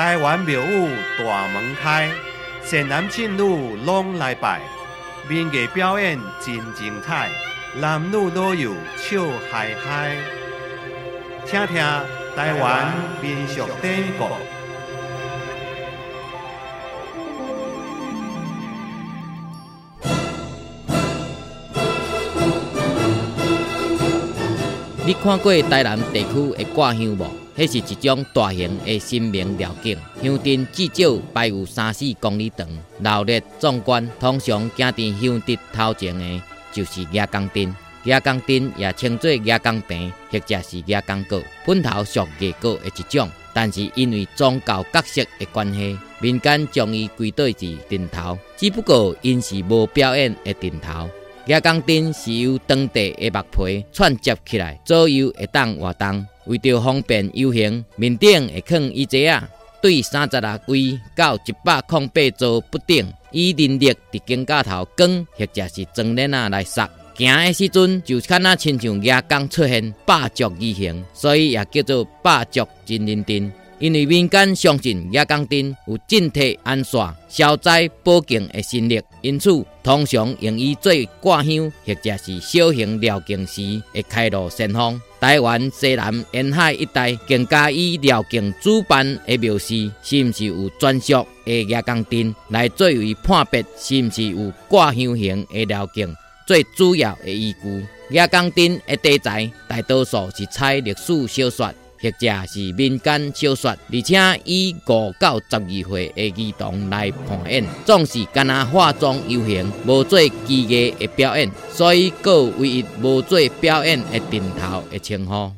台湾庙宇大门开，善男信女拢来拜。民艺表演真精彩，男女老幼笑嗨嗨。听听台湾民俗典故。你看过台南地区的挂香无？迄是一种大型的神明吊景，香灯至少排有三四公里长，闹热壮观。通常行伫香灯头前的，就是亚钢灯。亚钢灯也称作亚钢瓶，或者是亚钢果，本头属叶果的一种。但是因为宗教角色的关系，民间将伊归队至顶头。只不过因是无表演的顶头。亚钢灯是由当地的木皮串接起来，左右会当活动。为着方便游行，面顶会放椅子啊，对三十六规到一百空八座不等，以人力伫肩胛头扛，或者是装链啊来塞。行的时阵就看那亲像夜光出现，霸足异形，所以也叫做霸足真人丁。因为民间相信夜光灯有震体安煞、消灾保健的神力，因此通常用以做挂香，或者是小型疗境时会开路先锋。台湾西南沿海一带更加以疗境主办的庙寺，是毋是有专属的夜光灯来作为判别是毋是有挂香型的疗境最主要的依据。夜光灯的题材大多数是采历史小说。或者是民间小说，而且以五到十二岁的儿童来扮演，总是干那化妆游行，无做技艺的表演，所以个唯一无做表演的顶头的称呼。